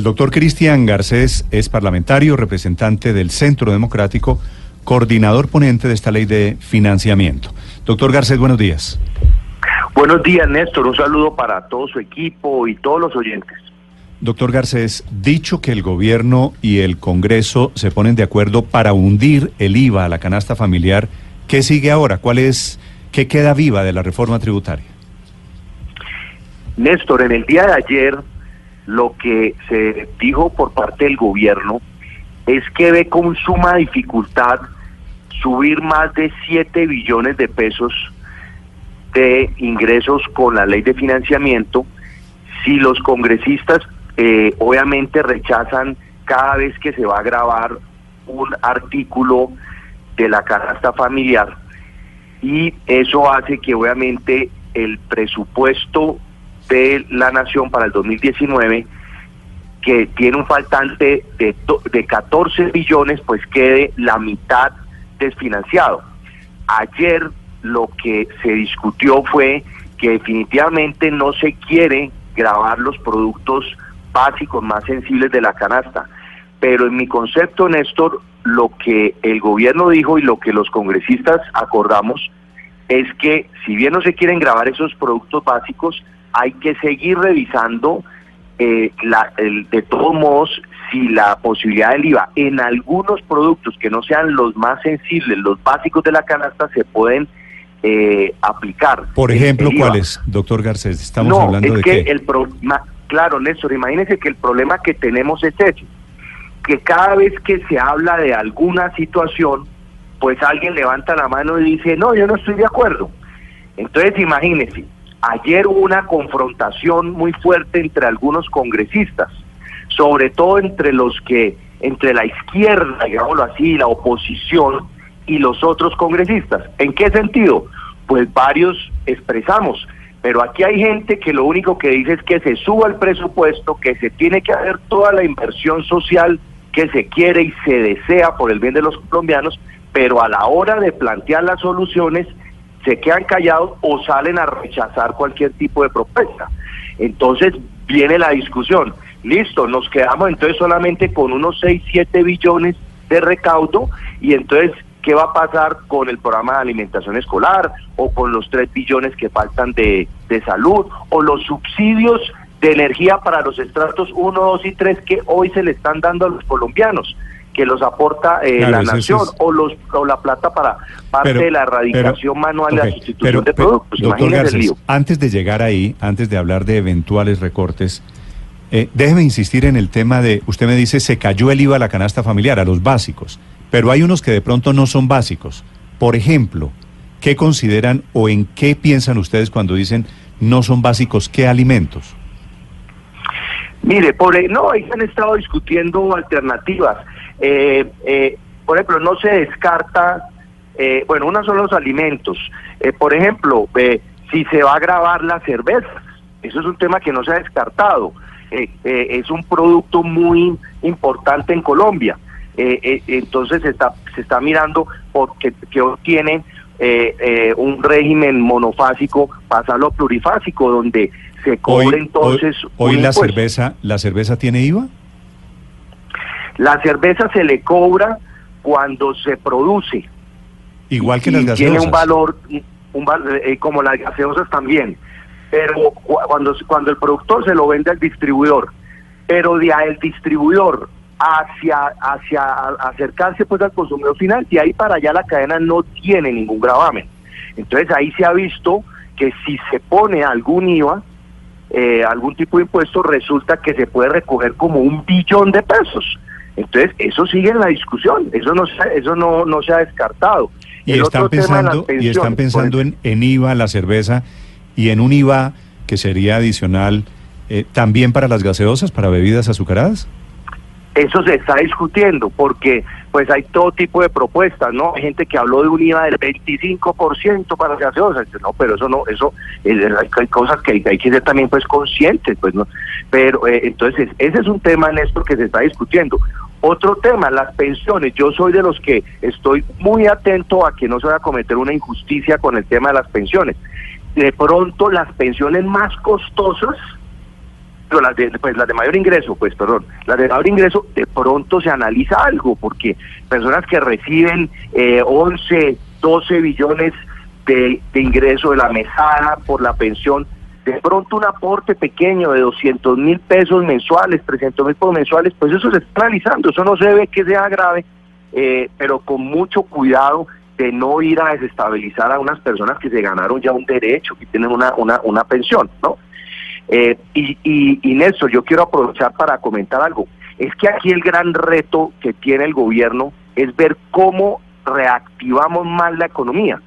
El doctor Cristian Garcés es parlamentario, representante del Centro Democrático, coordinador ponente de esta ley de financiamiento. Doctor Garcés, buenos días. Buenos días, Néstor. Un saludo para todo su equipo y todos los oyentes. Doctor Garcés, dicho que el gobierno y el Congreso se ponen de acuerdo para hundir el IVA a la canasta familiar, ¿qué sigue ahora? ¿Cuál es, qué queda viva de la reforma tributaria? Néstor, en el día de ayer lo que se dijo por parte del gobierno es que ve con suma dificultad subir más de 7 billones de pesos de ingresos con la ley de financiamiento si los congresistas eh, obviamente rechazan cada vez que se va a grabar un artículo de la canasta familiar y eso hace que obviamente el presupuesto de la Nación para el 2019, que tiene un faltante de, de 14 billones, pues quede la mitad desfinanciado. Ayer lo que se discutió fue que definitivamente no se quiere grabar los productos básicos más sensibles de la canasta. Pero en mi concepto, Néstor, lo que el gobierno dijo y lo que los congresistas acordamos es que si bien no se quieren grabar esos productos básicos, hay que seguir revisando eh, la, de todos modos si la posibilidad del IVA en algunos productos que no sean los más sensibles, los básicos de la canasta, se pueden eh, aplicar. Por ejemplo, ¿cuáles, doctor Garcés? Estamos hablando de que el claro, Néstor, imagínese que el problema que tenemos es ese, que cada vez que se habla de alguna situación, pues alguien levanta la mano y dice, no, yo no estoy de acuerdo. Entonces, imagínese, Ayer hubo una confrontación muy fuerte entre algunos congresistas, sobre todo entre los que, entre la izquierda, digámoslo así, la oposición y los otros congresistas. ¿En qué sentido? Pues varios expresamos, pero aquí hay gente que lo único que dice es que se suba el presupuesto, que se tiene que hacer toda la inversión social que se quiere y se desea por el bien de los colombianos, pero a la hora de plantear las soluciones se quedan callados o salen a rechazar cualquier tipo de propuesta. Entonces viene la discusión. Listo, nos quedamos entonces solamente con unos 6, 7 billones de recaudo y entonces, ¿qué va a pasar con el programa de alimentación escolar o con los 3 billones que faltan de, de salud o los subsidios de energía para los estratos 1, 2 y 3 que hoy se le están dando a los colombianos? Que los aporta eh, la nación o los o la plata para parte de la erradicación manual de la sustitución de productos. Doctor Garcés, antes de llegar ahí, antes de hablar de eventuales recortes, eh, déjeme insistir en el tema de, usted me dice, se cayó el IVA a la canasta familiar, a los básicos, pero hay unos que de pronto no son básicos. Por ejemplo, ¿qué consideran o en qué piensan ustedes cuando dicen no son básicos qué alimentos? Mire, por, no, ahí se han estado discutiendo alternativas. Eh, eh, por ejemplo, no se descarta, eh, bueno, uno son los alimentos. Eh, por ejemplo, si se va a grabar la cerveza, eso es un tema que no se ha descartado. es un producto muy importante en Colombia. entonces se está, se está mirando porque que tiene un régimen monofásico, pasarlo a plurifásico, donde se cobre entonces... Hoy, la cerveza, ¿la cerveza tiene IVA? La cerveza se le cobra cuando se produce. Igual que las gaseosas. Tiene un valor, un, eh, como las gaseosas también. Pero cuando, cuando el productor se lo vende al distribuidor, pero de el distribuidor hacia, hacia acercarse pues al consumidor final, y ahí para allá la cadena no tiene ningún gravamen. Entonces ahí se ha visto que si se pone algún IVA, eh, algún tipo de impuesto, resulta que se puede recoger como un billón de pesos. Entonces, eso sigue en la discusión, eso no, eso no, no se ha descartado. Y están pensando, y están pensando en, en IVA, la cerveza, y en un IVA que sería adicional eh, también para las gaseosas, para bebidas azucaradas. Eso se está discutiendo porque pues hay todo tipo de propuestas, ¿no? Hay gente que habló de un IVA del 25% para las gaseosas, no, pero eso no, eso hay cosas que hay, que ser también pues conscientes, pues no. Pero eh, entonces ese es un tema Néstor que se está discutiendo. Otro tema, las pensiones. Yo soy de los que estoy muy atento a que no se vaya a cometer una injusticia con el tema de las pensiones. De pronto las pensiones más costosas pero las de, pues, las de mayor ingreso, pues perdón, las de mayor ingreso, de pronto se analiza algo, porque personas que reciben eh, 11, 12 billones de, de ingreso de la mesada por la pensión, de pronto un aporte pequeño de 200 mil pesos mensuales, 300 mil pesos mensuales, pues eso se está analizando, eso no se ve que sea grave, eh, pero con mucho cuidado de no ir a desestabilizar a unas personas que se ganaron ya un derecho, que tienen una, una, una pensión, ¿no? Eh, y, y, y Nelson, yo quiero aprovechar para comentar algo. Es que aquí el gran reto que tiene el gobierno es ver cómo reactivamos más la economía.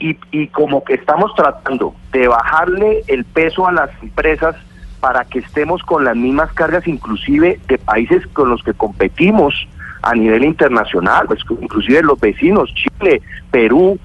Y, y como que estamos tratando de bajarle el peso a las empresas para que estemos con las mismas cargas, inclusive de países con los que competimos a nivel internacional, pues, inclusive los vecinos, Chile, Perú,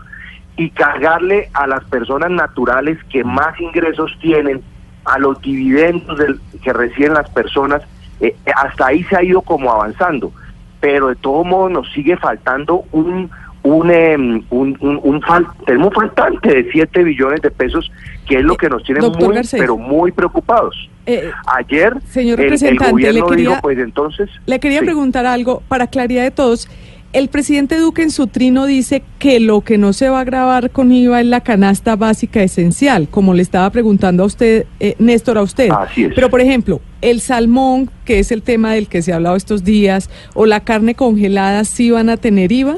y cargarle a las personas naturales que más ingresos tienen, a los dividendos del, que reciben las personas, eh, hasta ahí se ha ido como avanzando, pero de todo modo nos sigue faltando un un, eh, un, un, un fal tenemos faltante de 7 billones de pesos, que es lo que nos tiene muy, Garcés. pero muy preocupados. Eh, Ayer señor el, representante, el gobierno le quería, dijo, pues entonces... Le quería sí. preguntar algo para claridad de todos. El presidente Duque en su trino dice que lo que no se va a grabar con IVA es la canasta básica esencial, como le estaba preguntando a usted, eh, Néstor, a usted. Así es. Pero, por ejemplo, el salmón, que es el tema del que se ha hablado estos días, o la carne congelada, ¿sí van a tener IVA?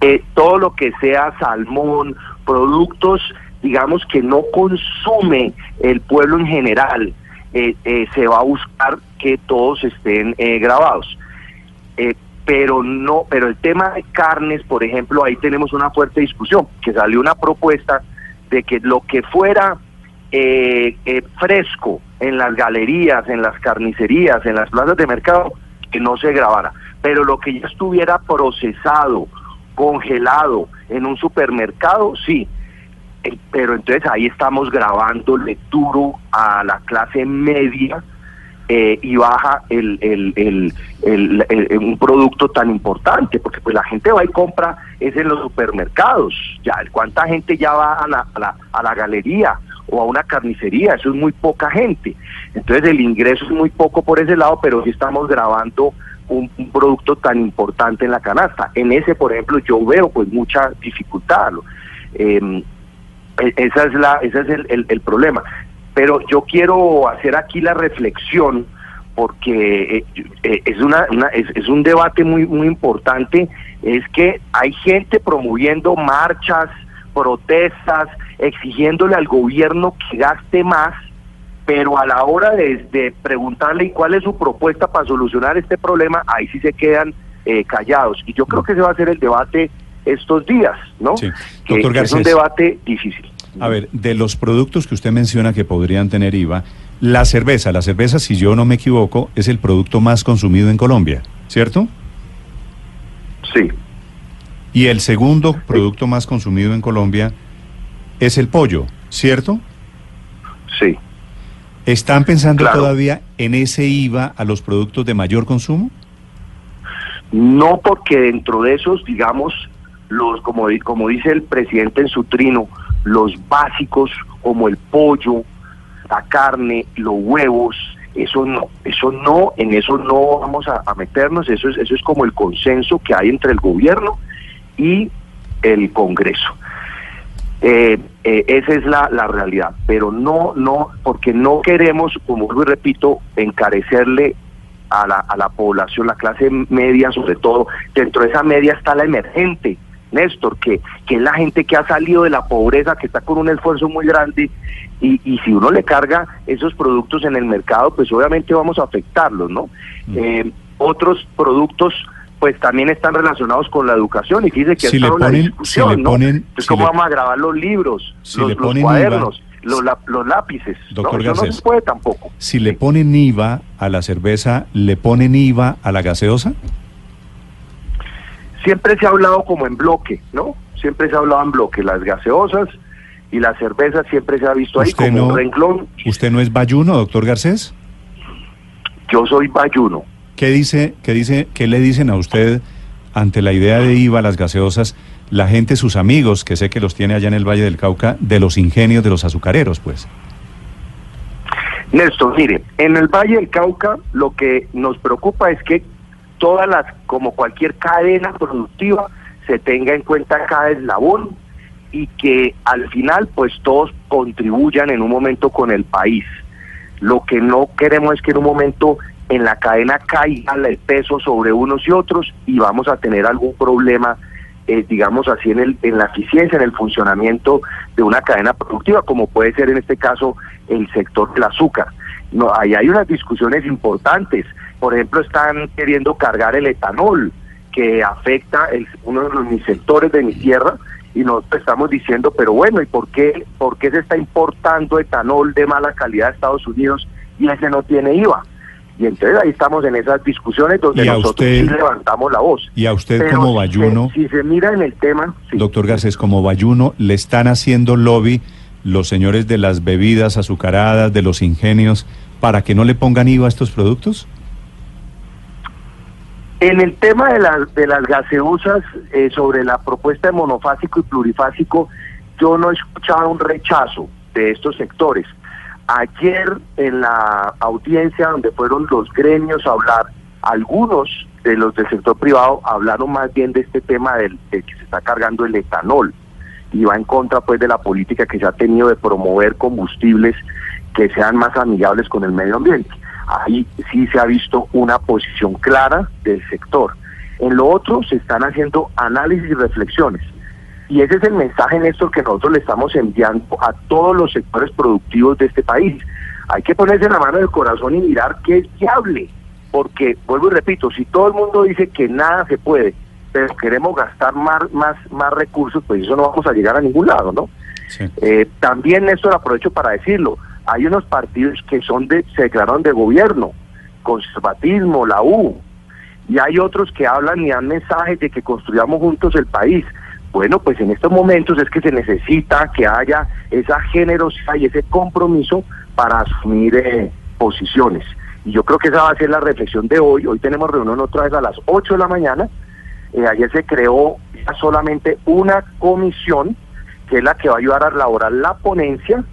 Eh, todo lo que sea salmón, productos, digamos, que no consume el pueblo en general, eh, eh, se va a buscar que todos estén eh, grabados. pero no, pero el tema de carnes, por ejemplo, ahí tenemos una fuerte discusión, que salió una propuesta de que lo que fuera fresco en las galerías, en las carnicerías, en las plazas de mercado, que no se grabara, pero lo que ya estuviera procesado, congelado en un supermercado, sí. Pero entonces ahí estamos grabándole duro a la clase media eh, y baja el, el, el, el, un producto tan importante, porque pues la gente va y compra es en los supermercados. Ya, ¿cuánta gente ya va a la, a la, a la galería o a una carnicería? Eso es muy poca gente. Entonces el ingreso es muy poco por ese lado, pero sí estamos grabando un, producto tan importante en la canasta. En ese, por ejemplo, yo veo pues mucha dificultad. Eh, esa es la, ese es el, el, problema. Pero yo quiero hacer aquí la reflexión porque eh, eh, es una, una es, un debate muy muy importante. Es que hay gente promoviendo marchas, protestas, exigiéndole al gobierno que gaste más pero a la hora de, de, preguntarle cuál es su propuesta para solucionar este problema, ahí sí se quedan eh, callados. Y yo creo que ese va a ser el debate estos días, ¿no? Sí. Que, es un debate difícil. A ver, de los productos que usted menciona que podrían tener IVA, la cerveza, la cerveza, si yo no me equivoco, es el producto más consumido en Colombia, ¿cierto? Sí. Y el segundo producto más consumido en Colombia es el pollo, ¿cierto? Sí. ¿Están pensando claro. todavía en ese IVA a los productos de mayor consumo? No, porque dentro de esos, digamos, los como, como dice el presidente en su trino, los básicos como el pollo, la carne, los huevos, eso no, eso no, en eso no vamos a, a meternos, eso es, eso es como el consenso que hay entre el gobierno y el Congreso. Eh, eh, esa es la, la, realidad, pero no, no, porque no queremos, como lo repito, encarecerle a la, a la población, la clase media sobre todo, dentro de esa media está la emergente, Néstor, que, que es la gente que ha salido de la pobreza, que está con un esfuerzo muy grande, y, y si uno le carga esos productos en el mercado, pues obviamente vamos a afectarlos, ¿no? Mm. Eh, otros productos pues también están relacionados con la educación y dice que si le ponen, discusión, si le ponen, ¿no? Entonces, si ¿cómo le, vamos a grabar los libros, si los, los cuadernos, IVA, los, la, los, lápices? Doctor ¿no? Eso Garcés, no se puede tampoco. Si le ponen IVA a la cerveza, ¿le ponen IVA a la gaseosa? Siempre se ha hablado como en bloque, ¿no? Siempre se ha hablado en bloque, las gaseosas y la cerveza siempre se ha visto ahí como no, un renglón. ¿Usted no es bayuno, doctor Garcés? Yo soy bayuno. ¿Qué dice, qué dice, qué le dicen a usted ante la idea de IVA las gaseosas, la gente, sus amigos, que sé que los tiene allá en el Valle del Cauca, de los ingenios de los azucareros, pues? Néstor, mire, en el Valle del Cauca lo que nos preocupa es que todas las, como cualquier cadena productiva, se tenga en cuenta cada eslabón y que al final pues todos contribuyan en un momento con el país. Lo que no queremos es que en un momento en la cadena caiga el peso sobre unos y otros y vamos a tener algún problema, eh, digamos así, en, el, en la eficiencia, en el funcionamiento de una cadena productiva, como puede ser en este caso el sector del azúcar. No, ahí hay unas discusiones importantes. Por ejemplo, están queriendo cargar el etanol, que afecta el, uno de los mis sectores de mi tierra, y nosotros estamos diciendo, pero bueno, ¿y por qué, por qué se está importando etanol de mala calidad de Estados Unidos y ese no tiene IVA? Y entonces ahí estamos en esas discusiones donde nosotros levantamos la voz. Y a usted como Bayuno, si se, mira en el tema... Doctor Garcés, como Bayuno, ¿le están haciendo lobby los señores de las bebidas azucaradas, de los ingenios, para que no le pongan IVA a estos productos? En el tema de, las de las gaseosas, eh, sobre la propuesta de monofásico y plurifásico, yo no he escuchado un rechazo de estos sectores. Ayer en la audiencia donde fueron los gremios a hablar, algunos de los del sector privado hablaron más bien de este tema del, de que se está cargando el etanol y va en contra pues de la política que se ha tenido de promover combustibles que sean más amigables con el medio ambiente ahí sí se ha visto una posición clara del sector. En lo otro se están haciendo análisis y reflexiones. Y ese es el mensaje, Néstor, que nosotros le estamos enviando a todos los sectores productivos de este país. Hay que ponerse la mano del corazón y mirar qué es viable. Porque, vuelvo y repito, si todo el mundo dice que nada se puede, pero queremos gastar más, más, más recursos, pues eso no vamos a llegar a ningún lado, ¿no? Eh, también, Néstor, aprovecho para decirlo, hay unos partidos que son de, se declararon de gobierno, conservatismo, la U, y hay otros que hablan y dan mensajes de que construyamos juntos el país. Bueno, pues en estos momentos es que se necesita que haya esa generosidad y ese compromiso para asumir eh, posiciones. Y yo creo que esa va a ser la reflexión de hoy. Hoy tenemos reunión otra vez a las 8 de la mañana. Eh, ayer se creó solamente una comisión que es la que va a ayudar a elaborar la ponencia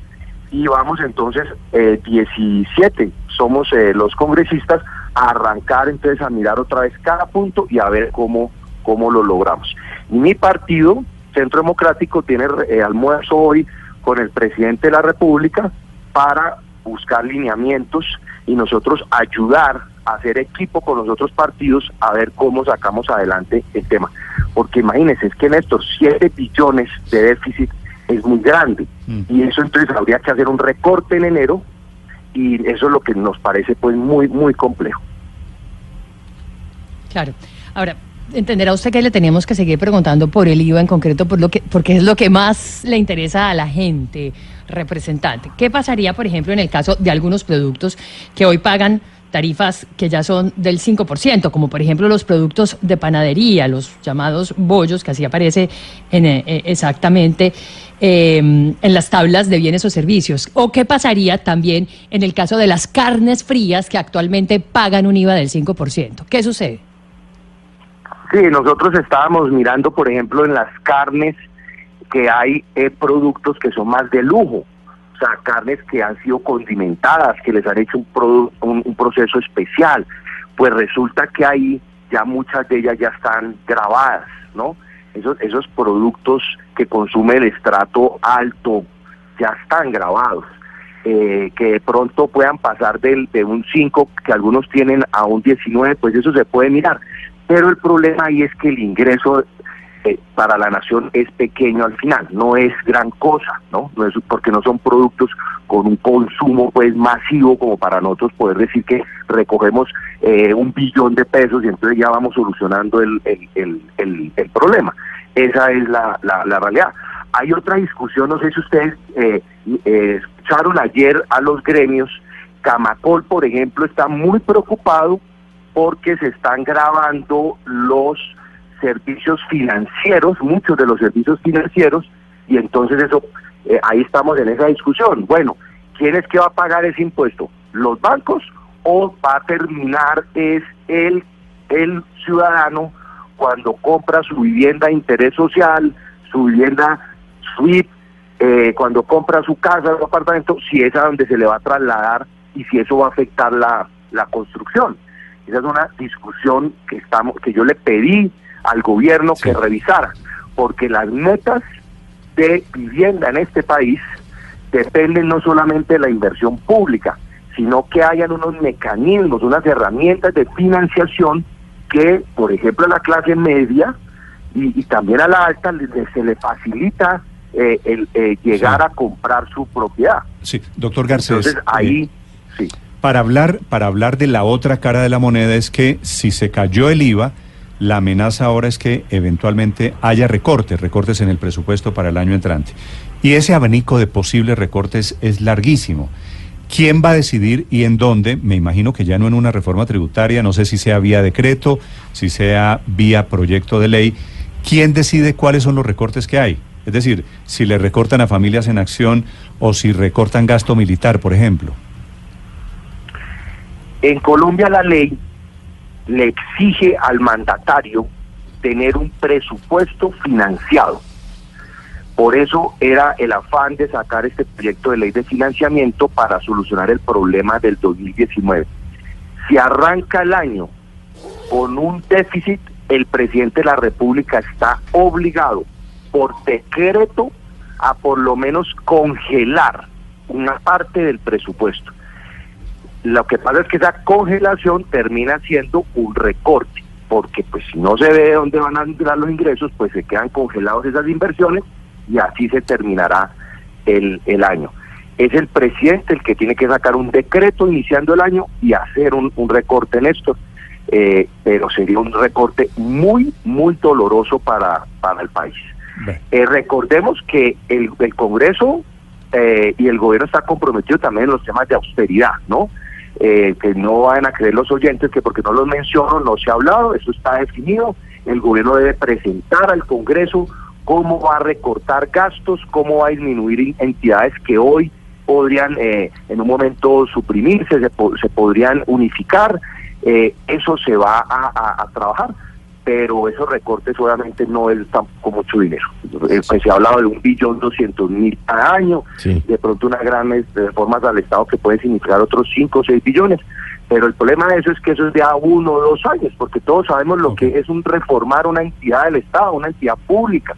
y vamos entonces eh, 17, somos eh, los congresistas, a arrancar entonces a mirar otra vez cada punto y a ver cómo, cómo lo logramos. Mi partido, Centro Democrático, tiene eh, almuerzo hoy con el presidente de la República para buscar lineamientos y nosotros ayudar a hacer equipo con los otros partidos a ver cómo sacamos adelante el tema. Porque imagínense, es que en estos 7 billones de déficit es muy grande mm. y eso entonces habría que hacer un recorte en enero y eso es lo que nos parece pues muy muy complejo. Claro. Ahora, entenderá usted que le teníamos que seguir preguntando por el IVA en concreto, por lo que, porque es lo que más le interesa a la gente, representante. ¿Qué pasaría, por ejemplo, en el caso de algunos productos que hoy pagan tarifas que ya son del 5%, como por ejemplo los productos de panadería, los llamados bollos, que así aparece en, eh, eh, exactamente em, en las tablas de bienes o servicios. ¿O qué pasaría también en el caso de las carnes frías que actualmente pagan un IVA del 5%? ¿Qué sucede? Sí, nosotros estábamos mirando, por ejemplo, en las carnes que hay eh, productos que son más de lujo o sea, carnes que han sido condimentadas, que les han hecho un, un, proceso especial, pues resulta que ahí ya muchas de ellas ya están grabadas, ¿no? Esos, esos productos que consume el estrato alto ya están grabados. Eh, que de pronto puedan pasar del, de un 5 que algunos tienen a un 19, pues eso se puede mirar. Pero el problema ahí es que el ingreso para la nación es pequeño al final, no es gran cosa, ¿no? No es porque no son productos con un consumo pues masivo como para nosotros poder decir que recogemos eh, un billón de pesos y entonces ya vamos solucionando el, el, el, problema. Esa es la, la, realidad. Hay otra discusión, no sé si ustedes eh, eh, escucharon ayer a los gremios, Camacol, por ejemplo, está muy preocupado porque se están grabando los servicios financieros, muchos de los servicios financieros, y entonces eso, eh, ahí estamos en esa discusión. Bueno, ¿quién es que va a pagar ese impuesto? ¿Los bancos o va a terminar es el, el ciudadano cuando compra su vivienda de interés social, su vivienda suite, eh, cuando compra su casa, su apartamento, si es a donde se le va a trasladar y si eso va a afectar la, la construcción. Esa es una discusión que estamos, que yo le pedí al gobierno que revisara, porque las metas de vivienda en este país dependen no solamente de la inversión pública, sino que hayan unos mecanismos, unas herramientas de financiación que, por ejemplo, a la clase media y, también a la alta se le facilita eh, el eh, llegar a comprar su propiedad. Sí, doctor Garcés. Entonces ahí, sí. Para hablar, para hablar de la otra cara de la moneda es que si se cayó el IVA, la amenaza ahora es que eventualmente haya recortes, recortes en el presupuesto para el año entrante. Y ese abanico de posibles recortes es larguísimo. ¿Quién va a decidir y en dónde? Me imagino que ya no en una reforma tributaria, no sé si sea vía decreto, si sea vía proyecto de ley. ¿Quién decide cuáles son los recortes que hay? Es decir, si le recortan a familias en acción o si recortan gasto militar, por ejemplo. En Colombia la ley le exige al mandatario tener un presupuesto financiado. Por eso era el afán de sacar este proyecto de ley de financiamiento para solucionar el problema del 2019. Si arranca el año con un déficit, el presidente de la República está obligado por decreto a por lo menos congelar una parte del presupuesto. Lo que pasa es que esa congelación termina siendo un recorte, porque pues si no se ve dónde van a entrar los ingresos, pues se quedan congelados esas inversiones y así se terminará el, el año. Es el presidente el que tiene que sacar un decreto iniciando el año y hacer un, recorte en esto, eh, pero sería un recorte muy, muy doloroso para, para el país. Eh, recordemos que el, el Congreso eh, y el gobierno está comprometido también en los temas de austeridad, ¿no? Eh, que no vayan a creer los oyentes que porque no los menciono no se ha hablado, eso está definido, el gobierno debe presentar al Congreso cómo va a recortar gastos, cómo va a disminuir entidades que hoy podrían eh, en un momento suprimirse, se, se podrían unificar, eh, eso se va a trabajar pero esos recortes obviamente no es tampoco mucho dinero. Eh, pues se ha hablado de un billón doscientos mil cada año, de pronto una gran reformas al Estado que puede significar otros cinco o seis billones, pero el problema de eso es que eso es de a uno o dos años, porque todos sabemos lo que es un reformar una entidad del Estado, una entidad pública.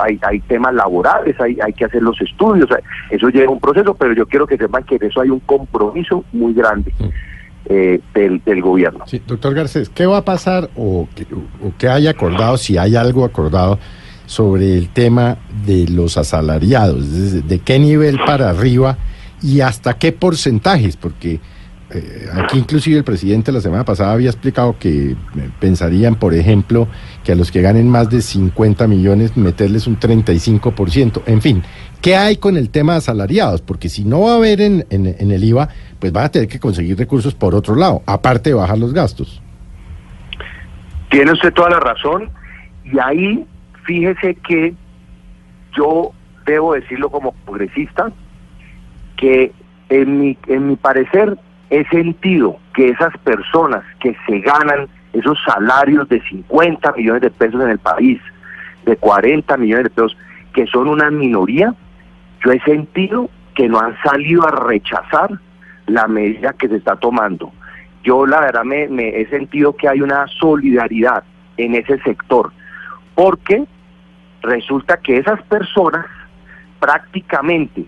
Hay, hay temas laborales, hay, hay que hacer los estudios, eso lleva un proceso, pero yo quiero que sepan que en eso hay un compromiso muy grande. Eh, del, gobierno. Sí, doctor Garcés, ¿qué va a pasar o que haya acordado, si hay algo acordado, sobre el tema de los asalariados? ¿De qué nivel para arriba y hasta qué porcentajes? Porque eh, aquí inclusive el presidente la semana pasada había explicado que eh, pensarían, por ejemplo, que a los que ganen más de 50 millones meterles un 35%. En fin, ¿qué hay con el tema de asalariados? Porque si no va a haber en, el IVA, pues van a tener que conseguir recursos por otro lado, aparte de bajar los gastos. Tiene usted toda la razón y ahí fíjese que yo debo decirlo como progresista, que en mi, en mi parecer he sentido que esas personas que se ganan esos salarios de 50 millones de pesos en el país, de 40 millones de pesos, que son una minoría, yo he sentido que no han salido a rechazar la medida que se está tomando. Yo la verdad me, he sentido que hay una solidaridad en ese sector, porque resulta que esas personas prácticamente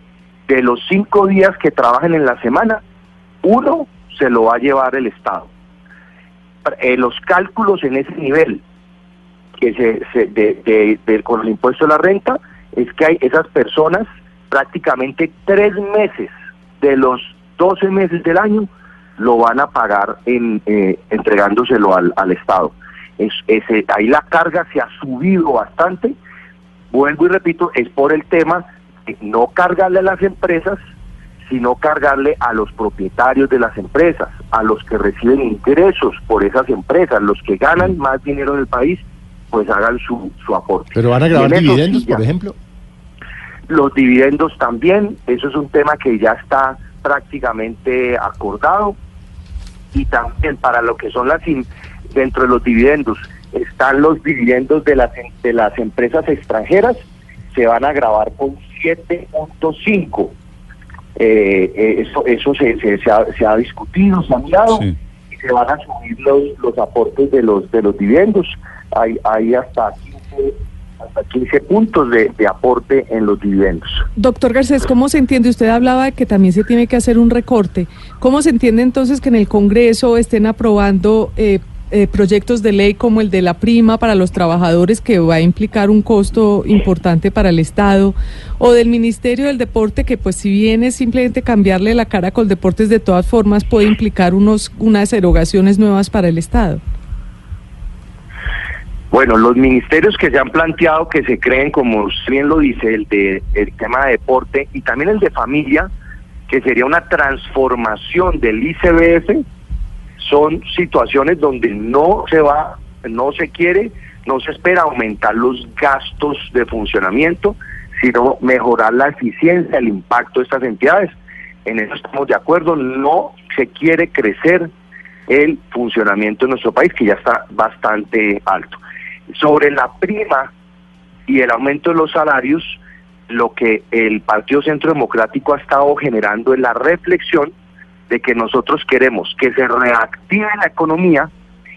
de los cinco días que trabajan en la semana, uno se lo va a llevar el Estado. Eh, los cálculos en ese nivel que se, de, con el impuesto a la renta es que hay esas personas prácticamente tres meses de los 12 meses del año lo van a pagar en, eh, entregándoselo al, al Estado. Es, ese, ahí la carga se ha subido bastante. Vuelvo y repito, es por el tema de no cargarle a las empresas sino cargarle a los propietarios de las empresas, a los que reciben ingresos por esas empresas, los que ganan más dinero en el país, pues hagan su, su aporte. ¿Pero van a grabar dividendos, por ejemplo? Los dividendos también, eso es un tema que ya está prácticamente acordado y también para lo que son las dentro de los dividendos están los dividendos de las de las empresas extranjeras se van a grabar con 7.5 eh, eh, eso, eso se, se, se, ha, se ha discutido, se ha mirado Sí. y se van a subir los, los aportes de los de los dividendos. Hay, hay hasta 15, hasta 15 puntos de, aporte en los dividendos. Doctor Garcés, ¿cómo se entiende? Usted hablaba de que también se tiene que hacer un recorte. ¿Cómo se entiende entonces que en el Congreso estén aprobando eh, eh, proyectos de ley como el de la prima para los trabajadores, que va a implicar un costo importante para el Estado, o del Ministerio del Deporte, que pues si bien es simplemente cambiarle la cara con deportes, de todas formas puede implicar unos, unas erogaciones nuevas para el Estado? Bueno, los ministerios que se han planteado que se creen, como usted bien lo dice, el de el tema de deporte y también el de familia, que sería una transformación del ICBF, son situaciones donde no se va, no se quiere, no se espera aumentar los gastos de funcionamiento, sino mejorar la eficiencia, el impacto de estas entidades. En eso estamos de acuerdo, no se quiere crecer el funcionamiento de nuestro país, que ya está bastante alto. Sobre la prima y el aumento de los salarios, lo que el Partido Centro Democrático ha estado generando es la reflexión de que nosotros queremos que se reactive la economía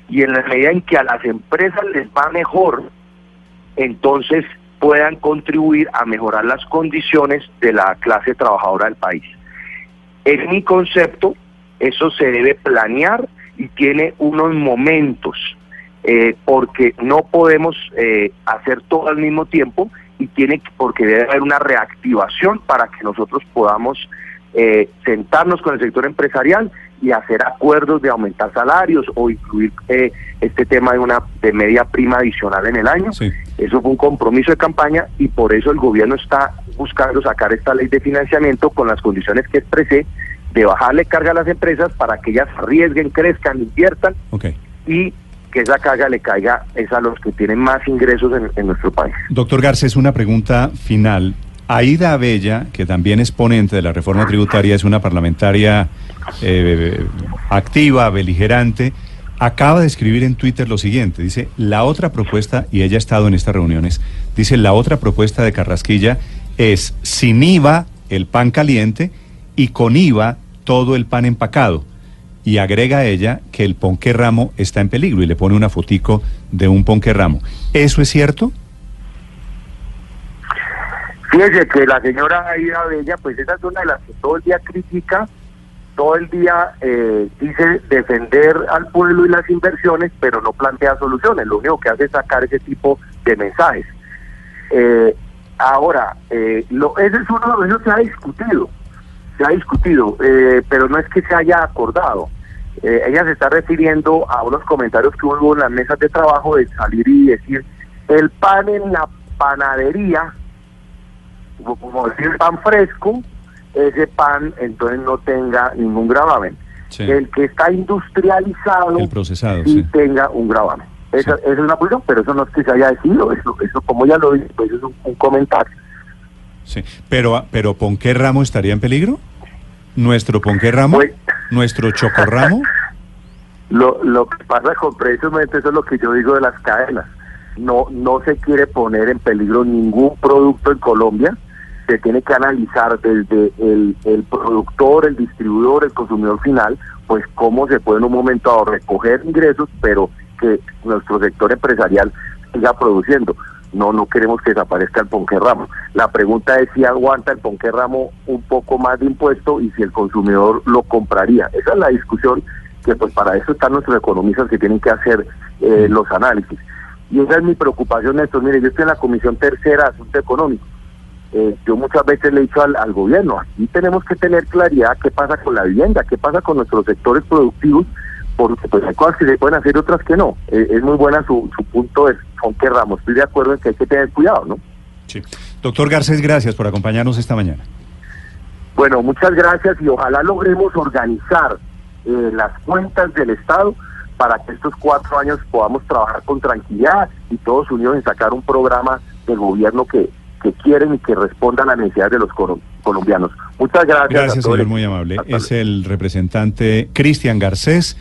y en la medida en que a las empresas les va mejor, entonces puedan contribuir a mejorar las condiciones de la clase trabajadora del país. En mi concepto, eso se debe planear y tiene unos momentos, eh, porque no podemos eh, hacer todo al mismo tiempo y tiene porque debe haber una reactivación para que nosotros podamos eh, sentarnos con el sector empresarial y hacer acuerdos de aumentar salarios o incluir eh, este tema de una de media prima adicional en el año. Sí. Eso fue un compromiso de campaña y por eso el gobierno está buscando sacar esta ley de financiamiento con las condiciones que expresé de bajarle carga a las empresas para que ellas arriesguen, crezcan, inviertan y que esa carga le caiga es a los que tienen más ingresos en, nuestro país. Doctor Garcés, una pregunta final. Aida Abella, que también es ponente de la reforma tributaria, es una parlamentaria eh, activa, beligerante, acaba de escribir en Twitter lo siguiente. Dice, la otra propuesta, y ella ha estado en estas reuniones, dice, la otra propuesta de Carrasquilla es sin IVA el pan caliente y con IVA todo el pan empacado. Y agrega ella que el ponqué ramo está en peligro y le pone una fotico de un ponqué ramo. ¿Eso es cierto? Fíjese que la señora Aida Bella, pues esa es una de las que todo el día critica, todo el día eh, dice defender al pueblo y las inversiones, pero no plantea soluciones. Lo único que hace es sacar ese tipo de mensajes. Eh, ahora, eh, lo, ese es uno de ellos se ha discutido, se ha discutido, eh, pero no es que se haya acordado. Eh, ella se está refiriendo a unos comentarios que hubo en las mesas de trabajo de salir y decir, el pan en la panadería como- decir pan fresco, ese pan entonces no tenga ningún gravamen. Sí. El que está industrializado El procesado, sí sí. tenga un gravamen. Esa, esa es una posición, pero eso no es que se haya decidido, eso, eso como ya lo dije, pues es un, un comentario. Sí, pero, pero ¿Ponqué Ramo estaría en peligro? ¿Nuestro Ponqué Ramo? Pues- ¿Nuestro Chocorramo? Lo, lo que pasa con precisamente eso es lo que yo digo de las cadenas. No, no se quiere poner en peligro ningún producto en Colombia. Se tiene que analizar desde el, el productor, el distribuidor, el consumidor final, pues cómo se puede en un momento dado recoger ingresos, pero que nuestro sector empresarial siga produciendo. No, no queremos que desaparezca el ponqué ramo. La pregunta es si aguanta el ponqué ramo un poco más de impuesto y si el consumidor lo compraría. Esa es la discusión que pues para eso están nuestros economistas que tienen que hacer eh, los análisis. Y esa es mi preocupación, Néstor. Mire, yo estoy en la Comisión Tercera de Asuntos Económicos. Eh, yo muchas veces le he dicho al, al gobierno, aquí tenemos que tener claridad qué pasa con la vivienda, qué pasa con nuestros sectores productivos, porque pues hay cosas que se pueden hacer y otras que no. Eh, es muy buena su, su punto de con qué ramos. Estoy de acuerdo en que hay que tener cuidado, ¿no? Sí. Doctor Garcés, gracias por acompañarnos esta mañana. Bueno, muchas gracias y ojalá logremos organizar eh, las cuentas del Estado para que estos cuatro años podamos trabajar con tranquilidad y todos unidos en sacar un programa de gobierno que, que quieren y que responda a las necesidades de los colo- colombianos. Muchas gracias. a Gracias, todo el señor, muy amable. Hasta Es el representante Cristian Garcés.